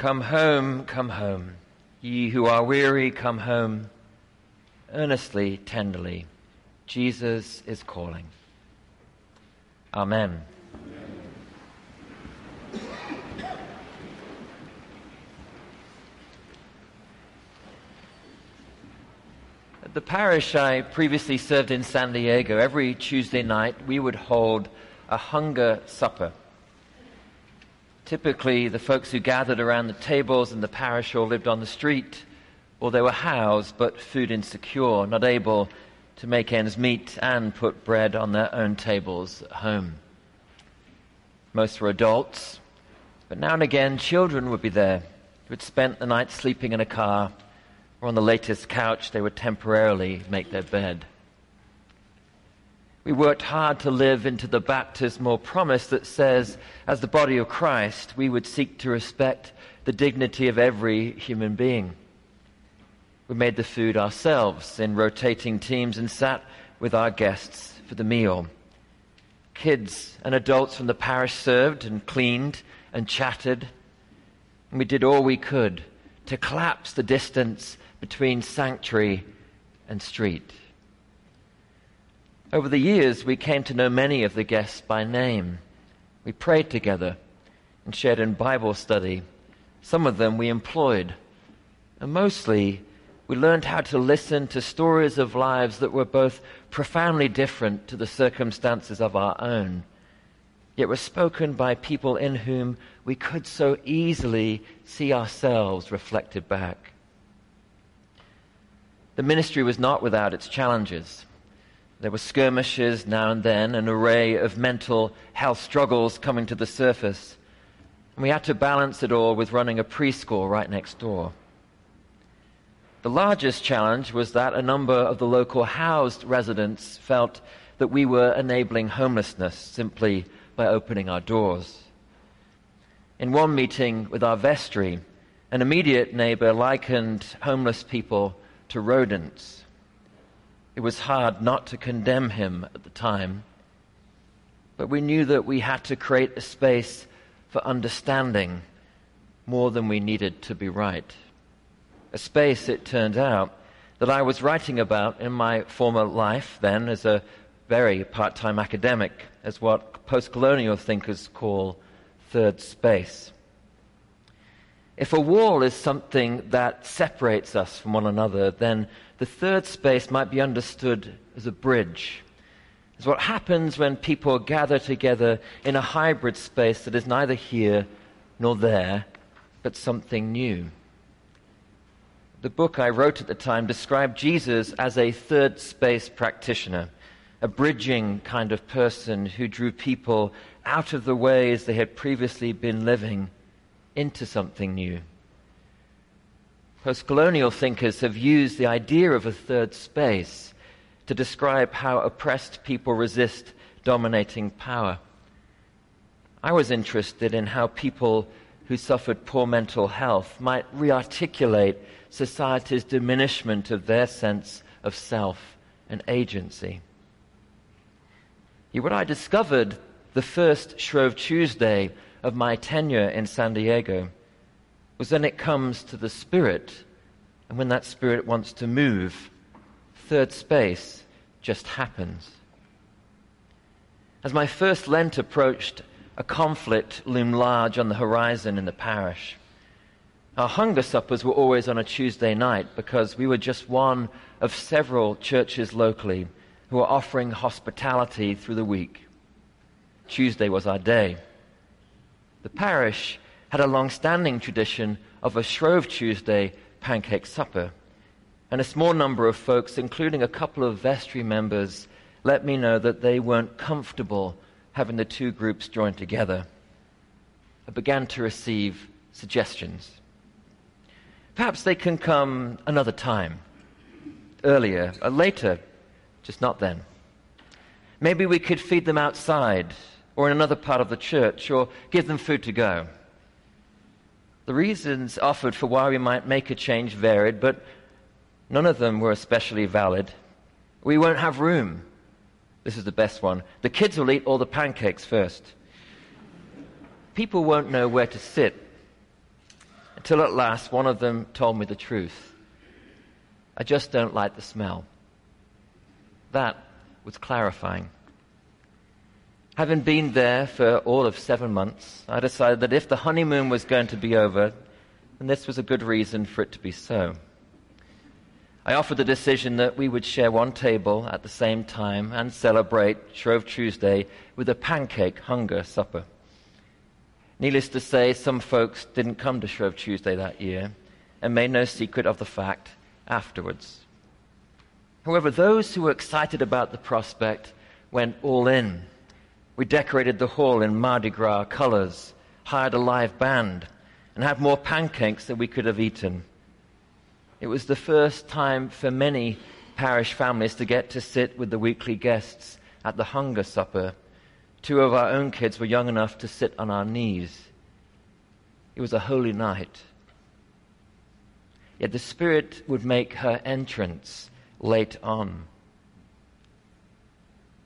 Come home, come home. Ye who are weary, come home. Earnestly, tenderly, Jesus is calling. Amen. At the parish I previously served in San Diego, every Tuesday night we would hold a hunger supper. Typically, the folks who gathered around the tables in the parish all lived on the street, or they were housed but food insecure, not able to make ends meet and put bread on their own tables at home. Most were adults, but now and again children would be there who had spent the night sleeping in a car, or on the latest couch they would temporarily make their bed. We worked hard to live into the baptismal promise that says, as the body of Christ, we would seek to respect the dignity of every human being. We made the food ourselves in rotating teams and sat with our guests for the meal. Kids and adults from the parish served and cleaned and chatted. And we did all we could to collapse the distance between sanctuary and street. Over the years, we came to know many of the guests by name. We prayed together and shared in Bible study. Some of them we employed. And mostly, we learned how to listen to stories of lives that were both profoundly different to the circumstances of our own, yet were spoken by people in whom we could so easily see ourselves reflected back. The ministry was not without its challenges. There were skirmishes now and then, an array of mental health struggles coming to the surface. And we had to balance it all with running a preschool right next door. The largest challenge was that a number of the local housed residents felt that we were enabling homelessness simply by opening our doors. In one meeting with our vestry, an immediate neighbor likened homeless people to rodents. It was hard not to condemn him at the time, but we knew that we had to create a space for understanding more than we needed to be right. A space, it turned out, that I was writing about in my former life then as a very part time academic, as what post colonial thinkers call third space. If a wall is something that separates us from one another, then the third space might be understood as a bridge. It's what happens when people gather together in a hybrid space that is neither here nor there, but something new. The book I wrote at the time described Jesus as a third space practitioner, a bridging kind of person who drew people out of the ways they had previously been living into something new. Postcolonial thinkers have used the idea of a third space to describe how oppressed people resist dominating power. I was interested in how people who suffered poor mental health might rearticulate society's diminishment of their sense of self and agency. Yet, What I discovered the first Shrove Tuesday of my tenure in San Diego was when it comes to the Spirit, and when that Spirit wants to move, third space just happens. As my first Lent approached, a conflict loomed large on the horizon in the parish. Our hunger suppers were always on a Tuesday night because we were just one of several churches locally who were offering hospitality through the week. Tuesday was our day. The parish had a long-standing tradition of a Shrove Tuesday pancake supper. And a small number of folks, including a couple of vestry members, let me know that they weren't comfortable having the two groups joined together. I began to receive suggestions. Perhaps they can come another time, earlier, or later, just not then. Maybe we could feed them outside or in another part of the church or give them food to go. The reasons offered for why we might make a change varied, but none of them were especially valid. We won't have room. This is the best one. The kids will eat all the pancakes first. People won't know where to sit. until at last one of them told me the truth. I just don't like the smell. That was clarifying. Having been there for all of seven months, I decided that if the honeymoon was going to be over, then this was a good reason for it to be so. I offered the decision that we would share one table at the same time and celebrate Shrove Tuesday with a pancake hunger supper. Needless to say, some folks didn't come to Shrove Tuesday that year and made no secret of the fact afterwards. However, those who were excited about the prospect went all in. We decorated the hall in Mardi Gras colors, hired a live band, and had more pancakes than we could have eaten. It was the first time for many parish families to get to sit with the weekly guests at the hunger supper. Two of our own kids were young enough to sit on our knees. It was a holy night. Yet the Spirit would make her entrance late on.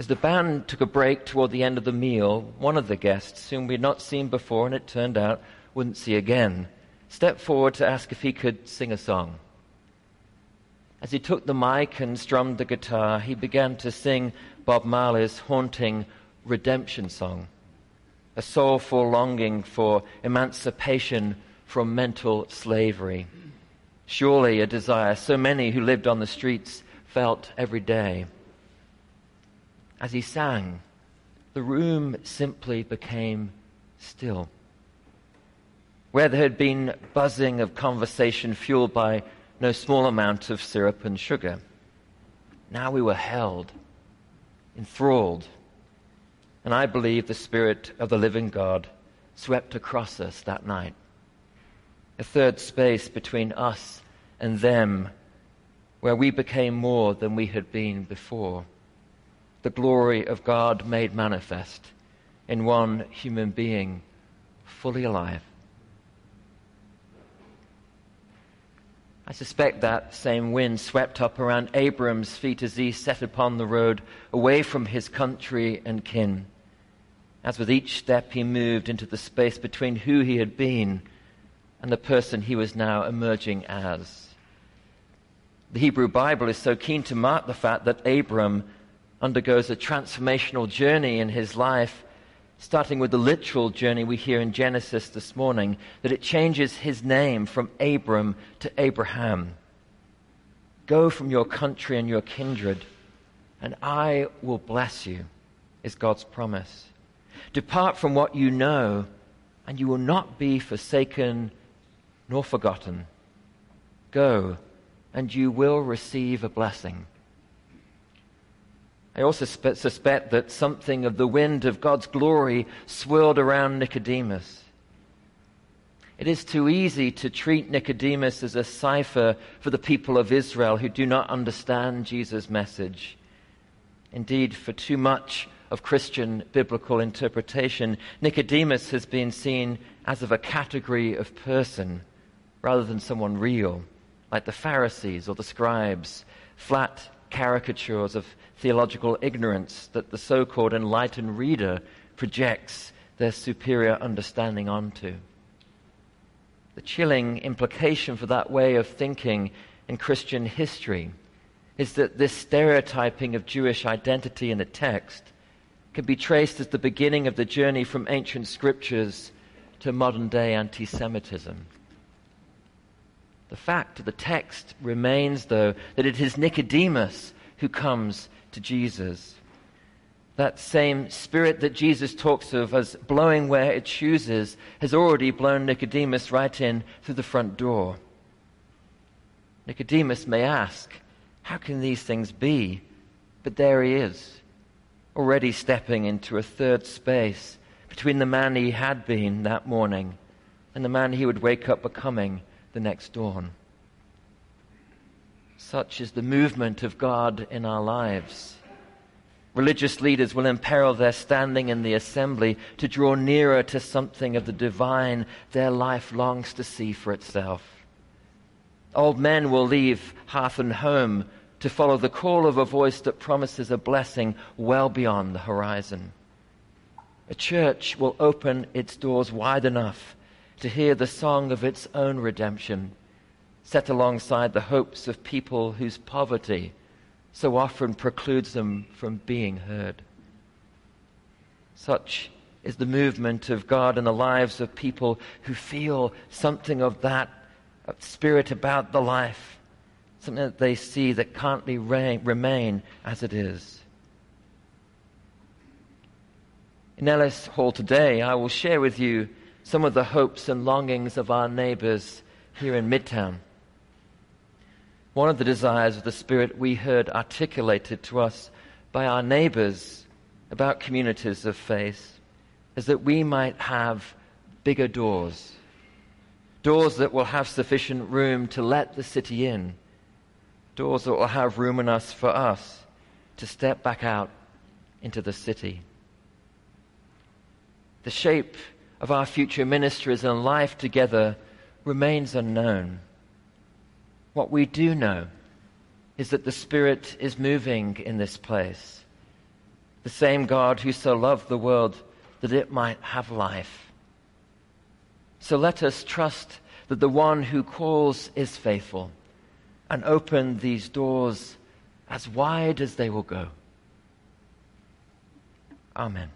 As the band took a break toward the end of the meal, one of the guests, whom we had not seen before and it turned out wouldn't see again, stepped forward to ask if he could sing a song. As he took the mic and strummed the guitar, he began to sing Bob Marley's haunting redemption song, a soulful longing for emancipation from mental slavery. Surely a desire so many who lived on the streets felt every day as he sang, the room simply became still. Where there had been buzzing of conversation fueled by no small amount of syrup and sugar, now we were held, enthralled. And I believe the Spirit of the living God swept across us that night. A third space between us and them, where we became more than we had been before the glory of God made manifest in one human being fully alive. I suspect that same wind swept up around Abram's feet as he set upon the road away from his country and kin. As with each step he moved into the space between who he had been and the person he was now emerging as. The Hebrew Bible is so keen to mark the fact that Abram undergoes a transformational journey in his life, starting with the literal journey we hear in Genesis this morning, that it changes his name from Abram to Abraham. Go from your country and your kindred, and I will bless you, is God's promise. Depart from what you know, and you will not be forsaken nor forgotten. Go, and you will receive a blessing. I also suspect that something of the wind of God's glory swirled around Nicodemus. It is too easy to treat Nicodemus as a cipher for the people of Israel who do not understand Jesus' message. Indeed, for too much of Christian biblical interpretation, Nicodemus has been seen as of a category of person rather than someone real, like the Pharisees or the scribes, flat caricatures of theological ignorance that the so called enlightened reader projects their superior understanding onto. The chilling implication for that way of thinking in Christian history is that this stereotyping of Jewish identity in the text can be traced as the beginning of the journey from ancient scriptures to modern day anti Semitism. The fact of the text remains, though, that it is Nicodemus who comes to Jesus. That same spirit that Jesus talks of as blowing where it chooses has already blown Nicodemus right in through the front door. Nicodemus may ask, How can these things be? But there he is, already stepping into a third space between the man he had been that morning and the man he would wake up becoming the next dawn. Such is the movement of God in our lives. Religious leaders will imperil their standing in the assembly to draw nearer to something of the divine their life longs to see for itself. Old men will leave hearth and home to follow the call of a voice that promises a blessing well beyond the horizon. A church will open its doors wide enough to hear the song of its own redemption set alongside the hopes of people whose poverty so often precludes them from being heard. Such is the movement of God in the lives of people who feel something of that spirit about the life, something that they see that can't be remain as it is. In Ellis Hall today, I will share with you some of the hopes and longings of our neighbors here in Midtown. One of the desires of the Spirit we heard articulated to us by our neighbors about communities of faith is that we might have bigger doors, doors that will have sufficient room to let the city in, doors that will have room in us for us to step back out into the city. The shape of our future ministries and life together remains unknown. What we do know is that the Spirit is moving in this place. The same God who so loved the world that it might have life. So let us trust that the one who calls is faithful and open these doors as wide as they will go. Amen.